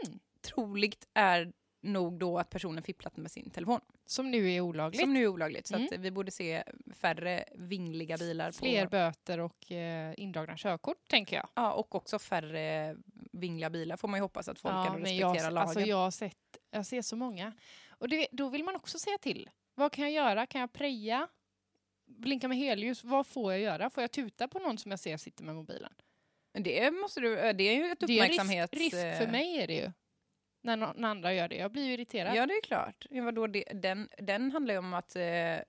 A: Troligt är nog då att personen fipplat med sin telefon.
B: Som nu är olagligt.
A: Som nu är olagligt. Så
B: Mm.
A: vi borde se färre vingliga bilar.
B: Fler
A: på,
B: böter och eh, indragna körkort, tänker jag.
A: ja, och också färre vingliga bilar får man ju hoppas att folk ändå
B: men
A: respekterar
B: jag,
A: lagen.
B: alltså jag, har sett, jag ser så många. Och det, då vill man också säga till. Vad kan jag göra? Kan jag preja? Blinka med helljus? Vad får jag göra? Får jag tuta på någon som jag ser sitter med mobilen?
A: det, måste du, det är ju ett
B: Det är
A: uppmärksamhets...
B: risk, risk för
A: eh,
B: mig är det ju. När, nå- när andra gör det. Jag blir ju irriterad.
A: Ja, det är klart. Ja, vadå, det, den, den handlar ju om att eh, eh,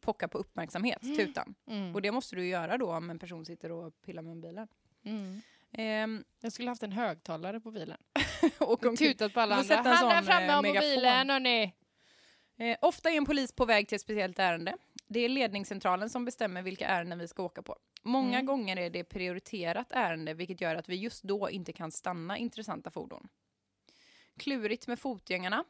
A: pocka på uppmärksamhet, tutan.
B: Mm.
A: Och det måste du göra då om en person sitter och pillar med mobilen.
B: Mm.
A: Ehm,
B: Jag skulle haft en högtalare på bilen.
A: och om,
B: Tutat på alla andra.
A: sätta en
B: Han där
A: sån,
B: framme
A: eh,
B: har mobilen, hörni!
A: eh, ofta är en polis på väg till ett speciellt ärende. Det är ledningscentralen som bestämmer vilka ärenden vi ska åka på. Många
B: Mm.
A: gånger är det prioriterat ärende, vilket gör att vi just då inte kan stanna intressanta fordon. Klurigt med fotgängarna.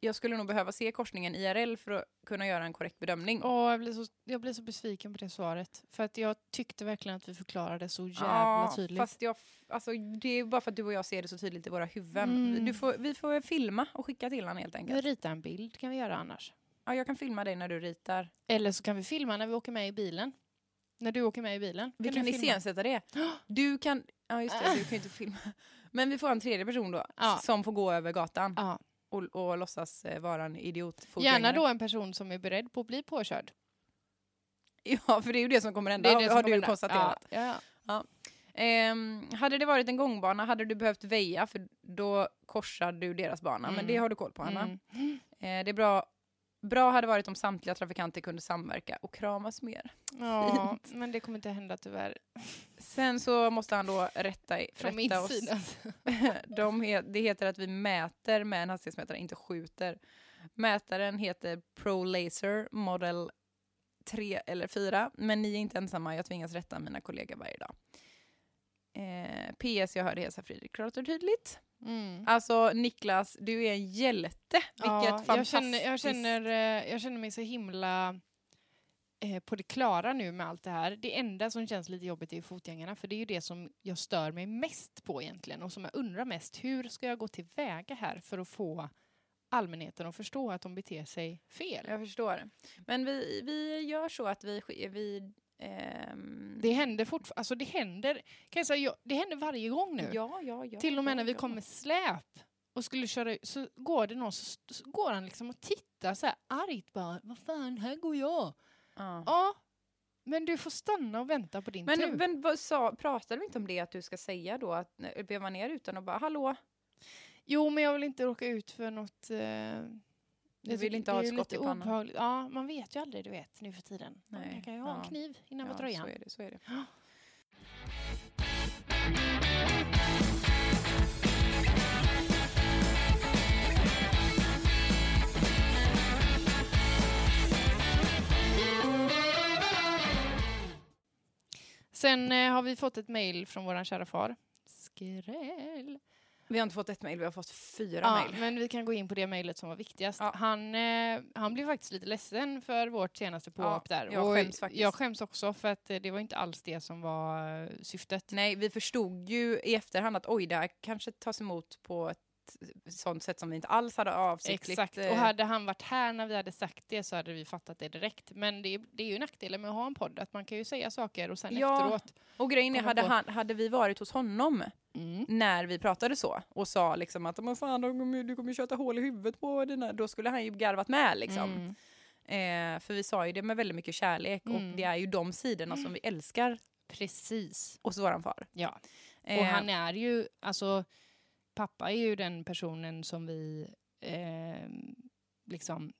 A: Jag skulle nog behöva se korsningen IRL för att kunna göra en korrekt bedömning.
B: Åh, jag, blir så, jag blir så besviken på det svaret. För att jag tyckte verkligen att vi förklarade så jävla
A: Ja,
B: tydligt.
A: Fast jag, alltså, det är bara för att du och jag ser det så tydligt i våra huvuden.
B: Mm.
A: Du får, vi får filma och skicka till honom helt
B: Vi
A: enkelt.
B: ritar en bild kan vi göra annars.
A: Ja, jag kan filma dig när du ritar.
B: Eller så kan vi filma när vi åker med i bilen. När du åker med i bilen.
A: Vi kan
B: filma.
A: iscensätta det. Du kan, ja just det, du kan ju inte filma. Men vi får en tredje person då,
B: Ja.
A: som får gå över gatan
B: Ja.
A: Och, och låtsas eh, vara en idiot.
B: Gärna då en person som är beredd på att bli påkörd.
A: Ja, för det är ju det som kommer hända,
B: Det det
A: har
B: kommer
A: du
B: hända.
A: konstaterat.
B: Ja, ja.
A: Ehm, hade det varit en gångbana hade du behövt väja, för då korsar du deras bana. Men
B: Mm.
A: det har du koll på, Anna.
B: Mm.
A: Eh, det är bra. Bra hade varit om samtliga trafikanter kunde samverka och kramas mer.
B: ja men det kommer inte hända tyvärr.
A: Sen så måste han då rätta,
B: Från
A: rätta oss.
B: sida.
A: De he, det heter att vi mäter med en hastighetsmätare, inte skjuter. Mätaren heter Pro Laser Model 3 eller 4, men ni är inte ensamma. Jag tvingas rätta mina kollegor varje dag. Eh, PS, jag hörde Hesa Fridrik klart och tydligt.
B: Mm.
A: Alltså Niklas, du är en hjälte. Vilket
B: Ja, jag,
A: fantastiskt...
B: känner, jag, känner, eh, jag känner mig så himla eh, på det klara nu med allt det här. Det enda som känns lite jobbigt är fotgängarna, för det är ju det som jag stör mig mest på egentligen och som jag undrar mest. Hur ska jag gå tillväga här för att få allmänheten att förstå att de beter sig fel?
A: Jag förstår. Men vi, vi gör så att vi... vi ehm,
B: Det händer fortfarande, alltså det händer, kan jag säga, jag, det händer varje gång nu.
A: Ja, ja, ja.
B: Till och med när vi kommer släp och skulle köra ut, så går det någon så, så går han liksom och tittar så här argt bara, vad fan, här går jag.
A: Ja.
B: Ja, men du får stanna och vänta på din tur.
A: Men, men vad sa, pratade vi inte om det att du ska säga då att eh, veva ner utan och bara hallå?
B: Jo, men jag vill inte råka ut för något... Eh,
A: Du
B: jag
A: vill inte ha ett skott i pannan?
B: obehagligt. Ja, man vet ju aldrig, du vet, nu för tiden. Man
A: Nej,
B: kan ju ha en
A: ja.
B: kniv innanför
A: Ja,
B: tröjan.
A: så är det. Så är det.
B: Sen eh, har vi fått ett mejl från vår kära far. Skräll.
A: Vi har inte fått ett mejl, vi har fått fyra
B: Ja,
A: mejl.
B: men vi kan gå in på det mejlet som var viktigast.
A: Ja.
B: Han, eh, han blev faktiskt lite ledsen för vårt senaste påhopp där.
A: jag
B: Och
A: skäms faktiskt.
B: Jag skäms också för att det var inte alls det som var eh, syftet.
A: Nej, vi förstod ju i efterhand att oj, det här kanske tas emot på ett ett sånt sätt som vi inte alls hade avsiktligt.
B: Exakt,
A: eh,
B: och hade han varit här när vi hade sagt det så hade vi fattat det direkt. Men det är, det är ju nackdelen med att ha en podd, att man kan ju säga saker och sen
A: Ja.
B: efteråt...
A: Och grejen är, hade, han, hade vi varit hos honom
B: Mm.
A: när vi pratade så och sa liksom att men fan, kommer, du kommer ju köta hål i huvudet på dina, då skulle han ju garvat med liksom.
B: Mm.
A: Eh, för vi sa ju det med väldigt mycket kärlek
B: Mm.
A: och det är ju de sidorna som vi älskar
B: Precis.
A: hos våran far.
B: Ja.
A: Eh,
B: Och han är ju, alltså pappa är ju den personen som vi eh, liksom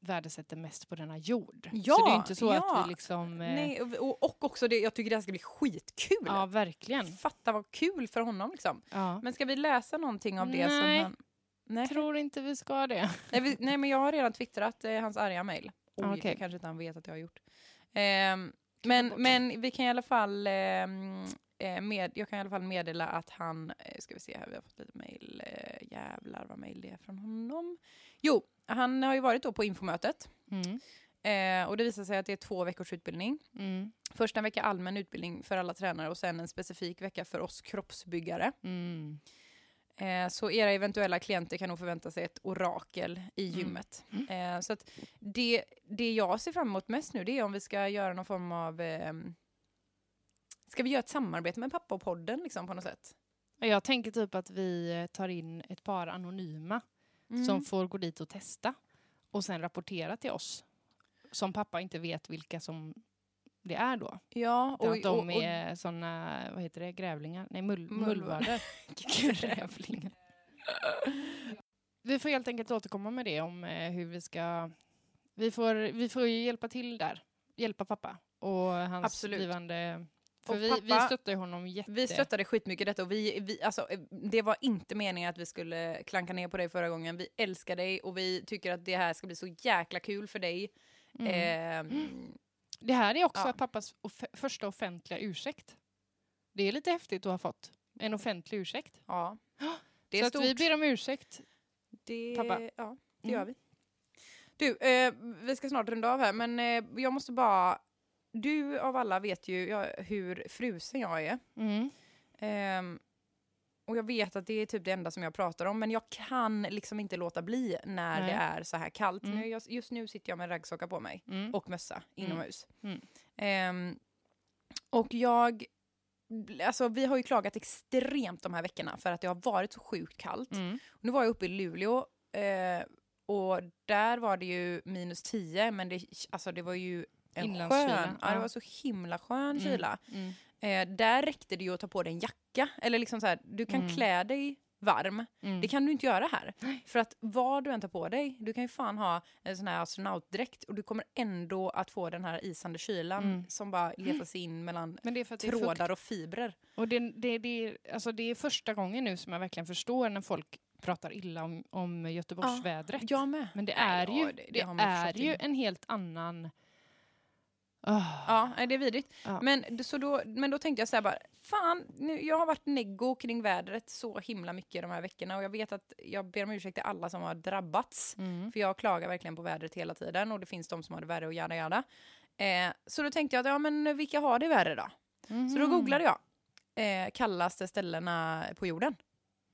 B: värdesätter mest på denna jord.
A: Ja,
B: så det är inte så
A: ja.
B: att vi liksom... Eh,
A: Nej, och, och- också det, jag tycker det här ska bli skitkul.
B: Ja, verkligen.
A: Fatta vad kul för honom liksom.
B: Ja.
A: Men ska vi läsa någonting av det
B: Nej.
A: som han... Nej.
B: Tror inte vi ska det.
A: Nej, vi, nej men jag har redan twittrat eh, hans arga mejl. Oj,
B: okej.
A: det kanske inte han vet att jag har gjort. Ehm, men, men vi kan i alla fall ehm, eh, med, jag kan i alla fall meddela att han, eh, ska vi se här, vi har fått lite mejl, eh, jävlar vad mejl det är från honom. Jo, han har ju varit då på infomötet
B: Mm.
A: eh, och det visar sig att det är två veckors utbildning.
B: Mm.
A: Först en vecka allmän utbildning för alla tränare och sen en specifik vecka för oss kroppsbyggare.
B: Mm.
A: Eh, så era eventuella klienter kan nog förvänta sig ett orakel i
B: Mm.
A: gymmet. Eh, så det, det jag ser fram emot mest nu det är om vi ska göra någon form av... ska vi göra ett samarbete med pappa och podden liksom, på något sätt?
B: Jag tänker typ att vi tar in ett par anonyma
A: Mm.
B: som får gå dit och testa och sen rapportera till oss. Som pappa inte vet vilka som det är då.
A: Ja, och,
B: att de
A: och, och,
B: är såna, vad heter det, grävlingar? Nej, mull,
A: Mullvad.
B: mullvadar. grävlingar. Vi får helt enkelt återkomma med det om eh, hur vi ska... Vi får, vi får ju hjälpa till där. Hjälpa pappa och hans
A: Absolut.
B: blivande... För
A: Och
B: vi, vi
A: pappa-
B: stöttar ju honom jätte...
A: vi stöttade skitmycket detta och vi, vi, alltså, eh, det var inte meningen att vi skulle klanka ner på dig förra gången. Vi älskar dig och vi tycker att det här ska bli så jäkla kul för dig.
B: Mm.
A: Ehm,
B: Det här är också
A: Ja.
B: pappas off första offentliga ursäkt. Det är lite häftigt att ha fått en offentlig ursäkt.
A: ja. Det är
B: så att
A: stort.
B: vi ber om ursäkt.
A: Det,
B: Pappa.
A: Ja, det
B: Mm.
A: gör vi. Du, eh, vi ska snart runda av här, men eh, jag måste bara... Du av alla vet ju ja, hur frusen jag är.
B: Mm.
A: Ehm, och jag vet att det är typ det enda som jag pratar om, men jag kan liksom inte låta bli när
B: Nej.
A: det är så här kallt.
B: Mm.
A: Nu, jag, just nu sitter jag med raggsockar på mig
B: Mm.
A: och mössa inomhus.
B: Mm.
A: Ehm, och jag... Alltså, vi har ju klagat extremt de här veckorna för att det har varit så sjukt kallt.
B: Mm.
A: Nu var jag uppe i Luleå eh, och där var det ju minus 10 men det, alltså det var ju en skön, ja. det
B: ja.
A: var så himla skön
B: Mm.
A: kyla.
B: Mm.
A: Eh, där räckte det ju att ta på dig en jacka, eller liksom så här, du kan
B: Mm.
A: klä dig varm.
B: Mm.
A: Det kan du inte göra här. För att vad du än tar på dig, du kan ju fan ha en sån här astronautdräkt och du kommer ändå att få den här isande kylan
B: Mm.
A: som bara letar sig in mellan trådar och fibrer.
B: Och det, det, det, alltså det är första gången nu som jag verkligen förstår när folk pratar illa om, om Göteborgsvädret.
A: Jag med.
B: Men det
A: Nej,
B: är
A: ja,
B: ju,
A: det-
B: det, är ju en helt annan... Ah.
A: Ja, nej, det är vidrigt.
B: Ja.
A: Men, så då, men då tänkte jag så här bara, fan, nu, jag har varit neggo kring vädret så himla mycket de här veckorna och jag vet att jag ber om ursäkt till alla som har drabbats.
B: Mm.
A: För jag klagar verkligen på vädret hela tiden och det finns de som har det värre och jada jada. Eh, så då tänkte jag, att, ja men vilka har det värre då? Så då
B: Mhm.
A: googlade jag eh, kallaste ställena på jorden.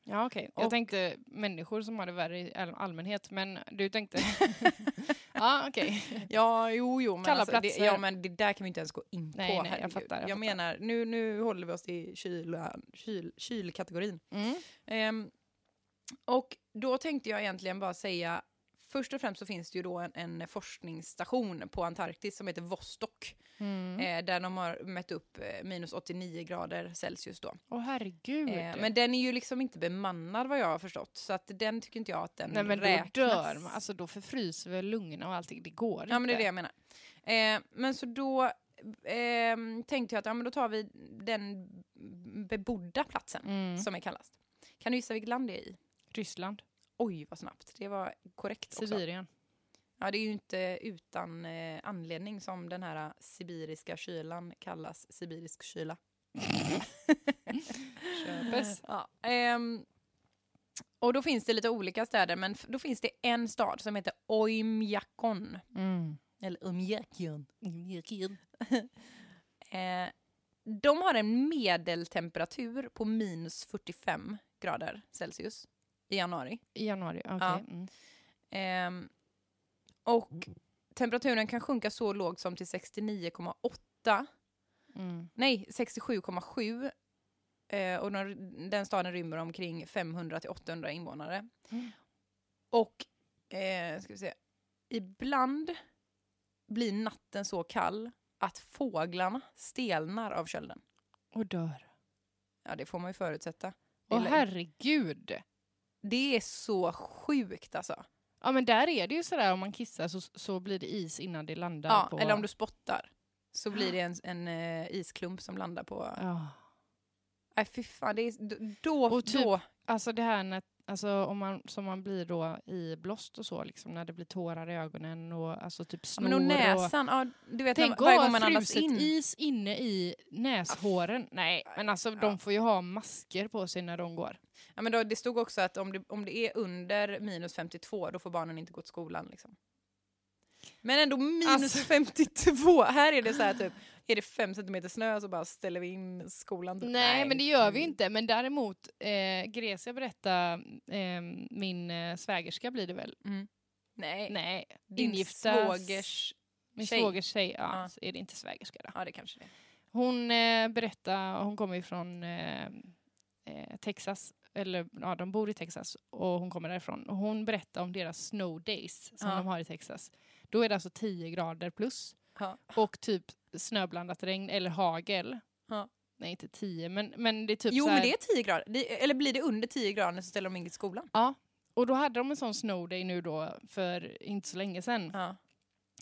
B: Ja, okej. Jag
A: Och-
B: tänkte människor som har det värre i all- allmänhet, men du tänkte... ja, okej.
A: Ja, jo, jo. Men
B: Kalla
A: alltså, det,
B: platser.
A: ja, men det där kan vi inte ens gå in på.
B: Nej, nej, jag
A: herregud.
B: fattar, jag
A: jag
B: fattar.
A: menar, nu, nu håller vi oss till kyla, kyl, kylkategorin.
B: Mm.
A: Ehm, och då tänkte jag egentligen bara säga, först och främst så finns det ju då en, en forskningsstation på Antarktis som heter Vostok,
B: Mm.
A: eh, där de har mätt upp eh, minus 89 grader Celsius då.
B: Åh herregud.
A: Eh, men den är ju liksom inte bemannad vad jag har förstått, så att den tycker inte jag att den
B: Nej men då
A: räknas.
B: dör man, alltså då förfryser väl lungorna och allting, det går
A: Ja men det är
B: inte.
A: det jag menar. Eh, men så då ehm, tänkte jag att ja, men då tar vi den bebodda platsen
B: Mm.
A: som är kallast. Kan du gissa vilket land det är i?
B: Ryssland,
A: Oj vad snabbt, det var korrekt också.
B: Sibirien.
A: Ja, det är ju inte utan eh, anledning som den här sibiriska kylan kallas sibirisk kyla.
B: Köpes.
A: Ja, ehm, och då finns det lite olika städer, men då finns det en stad som heter Oymyakon.
B: Mm.
A: Eller Oymyakon. Eh, de har en medeltemperatur på minus 45 grader Celsius i januari.
B: I januari, okej.
A: Ja.
B: Mm.
A: Ehm, och temperaturen kan sjunka så lågt som till 69,8.
B: Mm.
A: Nej, 67,7. Eh, och den, den staden rymmer omkring 500 till 800 invånare.
B: Mm.
A: Och, eh, ska vi se, ibland blir natten så kall att fåglarna stelnar av kölden.
B: Och dör.
A: Ja, det får man ju förutsätta.
B: Åh
A: Eller-
B: herregud!
A: Det är så sjukt alltså.
B: Ja men där är det ju sådär om man kissar så, så blir det is innan det landar
A: Ja,
B: på...
A: eller om du spottar så blir det en, en eh, isklump som landar på...
B: Ja.
A: Nej, fy fan. Det är, då,
B: Och typ-
A: då...
B: Alltså det här när, alltså om man, som man blir då i blåst och så, liksom när det blir tårar i ögonen och alltså typ
A: Ja,
B: snor
A: men och
B: och...
A: näsan, ja, du vet
B: Tänk
A: varje gång man andas in.
B: is inne i näshåren. Nej, men alltså
A: Ja.
B: de får ju ha masker på sig när de går.
A: Ja, men då, det stod också att om det, om det är under minus 52 då får barnen inte gå till skolan. Liksom. Men ändå minus
B: Alltså-
A: 52! Här är det så här typ, är det fem centimeter snö så bara ställer vi in skolan. typ.
B: Nej, men det gör vi inte. Men däremot, eh, Grecia berättade, eh, min eh, svägerska blir det väl?
A: Mm. Nej,
B: Nej,
A: din
B: ingifta
A: svågers...
B: min
A: tjej.
B: svågers tjej. Ja,
A: Ja.
B: Är det inte svägerska då.
A: Ja, det kanske det är.
B: Hon eh, berättade, hon kommer ju från eh, eh, Texas, eller ja, de bor i Texas och hon kommer därifrån. Och hon berättade om deras snow days som
A: Ja.
B: de har i Texas. Då är det alltså 10 grader plus
A: Ja.
B: och typ snöblandat regn eller hagel.
A: Ja.
B: Nej, inte 10, men, men det är typ
A: Jo,
B: så här,
A: men det är 10 grader. Det, eller blir det under 10 grader så ställer de in till skolan?
B: Ja, och då hade de en sån snow day nu då för inte så länge sedan.
A: Ja.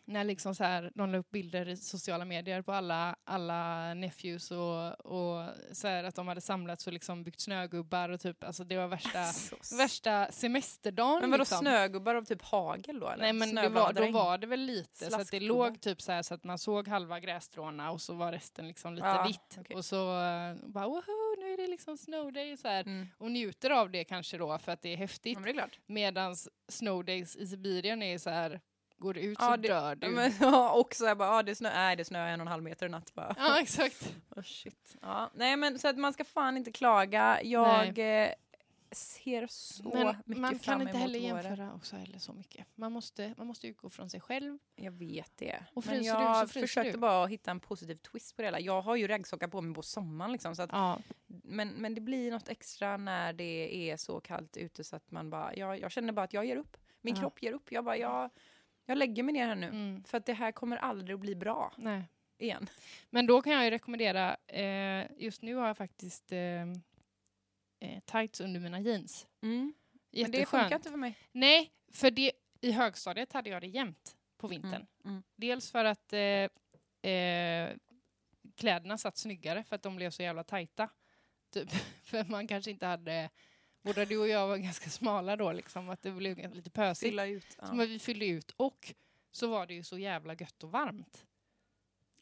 B: När liksom så här, de la upp bilder i sociala medier på alla, alla nephews och, och så här att de hade samlats och liksom byggt snögubbar och typ, alltså det var värsta,
A: Så-
B: värsta semesterdagen.
A: Men vadå
B: liksom.
A: snögubbar av typ hagel då? Eller?
B: Nej men det var, då var det väl lite så att det låg typ så här så att man såg halva grässtråna och så var resten liksom lite
A: Ja,
B: vitt.
A: okej.
B: Och så uh, bara woho, nu är det liksom snow day så här.
A: Mm.
B: Och njuter av det kanske då för att det är häftigt.
A: Ja, men det är klart.
B: Medans snow days i Sibirien är så här, går du ut
A: Ja,
B: så
A: det-
B: dör du.
A: Ja, men, ja, och så här bara, ja, det snö, nej, det snöar en och en halv meter i natt bara.
B: Ja exakt.
A: Oh, shit. Ja, nej men så att man ska fan inte klaga. Jag eh, ser så
B: Men
A: mycket
B: man
A: fram
B: kan inte heller
A: våren.
B: jämföra också heller så mycket. Man måste, man måste utgå från sig själv.
A: Jag vet det.
B: Och
A: men
B: du
A: jag
B: fryser
A: försökte
B: du.
A: bara hitta en positiv twist på det hela. Jag har ju regnsockar på mig på sommaren liksom. Så att,
B: Ja.
A: men, men det blir något extra när det är så kallt ute så att man bara, jag, jag känner bara att jag ger upp. Min
B: Ja.
A: kropp ger upp. Jag bara, jag, jag lägger mig ner här nu.
B: Mm.
A: För att det här kommer aldrig att bli bra
B: Nej.
A: igen.
B: Men då kan jag ju rekommendera, eh, just nu har jag faktiskt eh, eh, tights under mina jeans.
A: Men det funkar
B: Jätteskönt.
A: inte för mig.
B: Nej, för det, i högstadiet hade jag det jämt på vintern.
A: Mm. Mm.
B: Dels för att eh, eh, kläderna satt snyggare för att de blev så jävla tajta. Typ. för man kanske inte hade... Både du och jag var ganska smala då, liksom, att det blev lite pösigt.
A: Fylla ut. Ja.
B: Så men vi fyllde ut och så var det ju så jävla gött och varmt.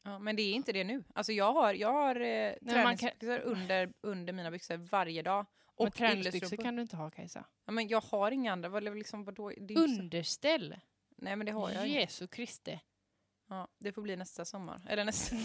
A: Ja, men det är inte det nu. Alltså jag har, jag har eh, träningsbyxor under, under mina byxor varje dag.
B: Och
A: Och
B: träningsbyxor kan du inte ha Kajsa.
A: Ja, men jag har inga andra. Vad, liksom, vadå? Det inte så-
B: Underställ!
A: Nej men det har jag.
B: Jesu Kriste.
A: Ja, det får bli nästa sommar. Eller nästa...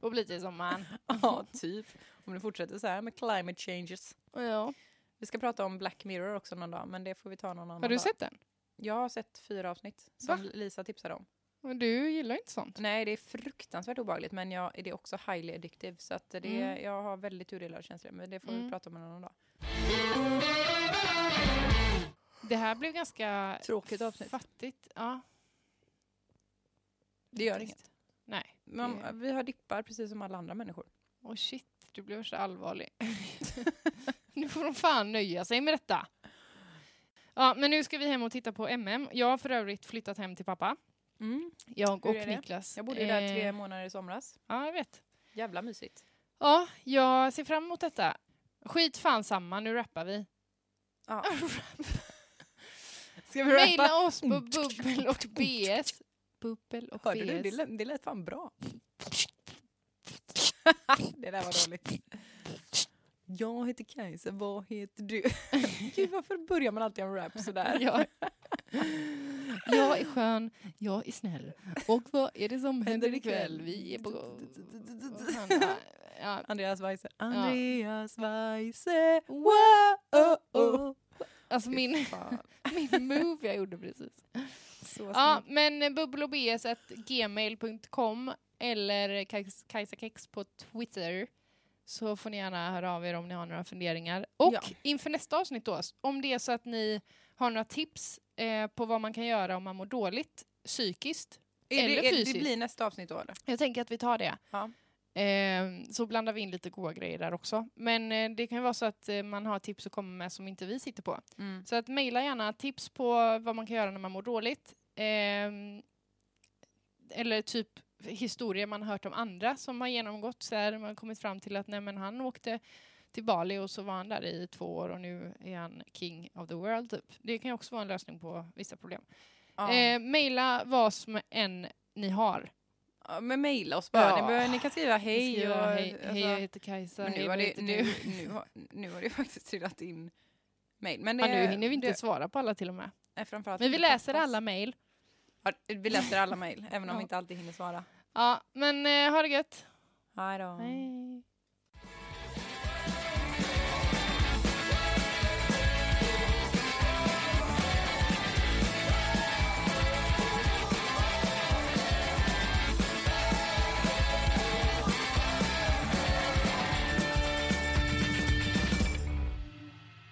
B: Och blir till sommaren.
A: ja, typ. Om det fortsätter så här med climate changes.
B: Ja.
A: Vi ska prata om Black Mirror också någon dag, men det får vi ta någon annan
B: Har du
A: dag.
B: sett den?
A: Jag har sett fyra avsnitt som
B: Va?
A: Lisa tipsade om.
B: Men du gillar inte sånt?
A: Nej, det är fruktansvärt obehagligt, men jag, det är också highly addictive. Så att det,
B: Mm.
A: jag har väldigt odelade känslor, men det får vi
B: Mm.
A: prata om en annan dag.
B: Det här blev ganska
A: Tråkigt avsnitt.
B: fattigt. Ja.
A: Det gör inget.
B: Nej.
A: Man,
B: det-
A: vi har dippar precis som alla andra människor.
B: Åh shit, du blev så allvarlig. nu får de fan nöja sig med detta. Ja, men nu ska vi hem och titta på MM. Jag har för övrigt flyttat hem till pappa.
A: Mm.
B: Jag och? Niklas.
A: Jag bodde ju där tre
B: Eh,
A: månader i somras.
B: Ja, jag vet.
A: Jävla mysigt.
B: Ja, jag ser fram emot detta. Skit fan samma, nu rappar vi.
A: Ja. Ska vi
B: Maila oss på bubbel och bs. Bubbel och
A: Hörde du?
B: bs.
A: Det lät, det lät fan bra. det där var dåligt. Jag heter Kajsa, vad heter du? Gud, varför börjar man alltid en rap sådär?
B: Ja. Jag är skön, jag är snäll. Och vad är det som händer ikväll? Vi är på... Ja,
A: Andreas Weise. Andreas Weise. Wow, oh, oh.
B: Alltså min, min move jag gjorde precis. Ja, men bubblobs.gmail.com eller Kajs- Kajsakex på Twitter så får ni gärna höra av er om ni har några funderingar. Och
A: Ja.
B: inför nästa avsnitt då, om det är så att ni har några tips eh, på vad man kan göra om man mår dåligt psykiskt.
A: Är
B: eller
A: det, är, det
B: fysiskt.
A: blir nästa avsnitt då eller?
B: Jag tänker att vi tar det.
A: Ja.
B: Eh, så blandar vi in lite goda grejer där också. Men eh, det kan ju vara så att eh, man har tips att komma med som inte vi sitter på.
A: Mm.
B: Så att mejla gärna tips på vad man kan göra när man mår dåligt. Ehm, eller typ historier man har hört om andra som har genomgått så här, man kommit fram till att nej, men han åkte till Bali och så var han där i två år och nu är han king of the world. Typ. Det kan ju också vara en lösning på vissa problem.
A: Ja.
B: Eh, mejla vad som än ni har.
A: Ja, men mejla oss bara.
B: Ja.
A: Ni, behöver, ni kan skriva hej.
B: Skriva,
A: och,
B: hej,
A: alltså,
B: hej, jag heter Kajsa.
A: men
B: hej,
A: nu,
B: vad
A: har det, nu,
B: du?
A: nu, har, nu har det faktiskt trillat in mejl. Men
B: Ja, nu hinner vi inte
A: det,
B: svara på alla till och med.
A: nej,
B: Men vi läser alla mejl.
A: Vi läser alla mejl, även om vi inte alltid hinner svara.
B: Ja, men eh, ha det gött.
A: Hej då.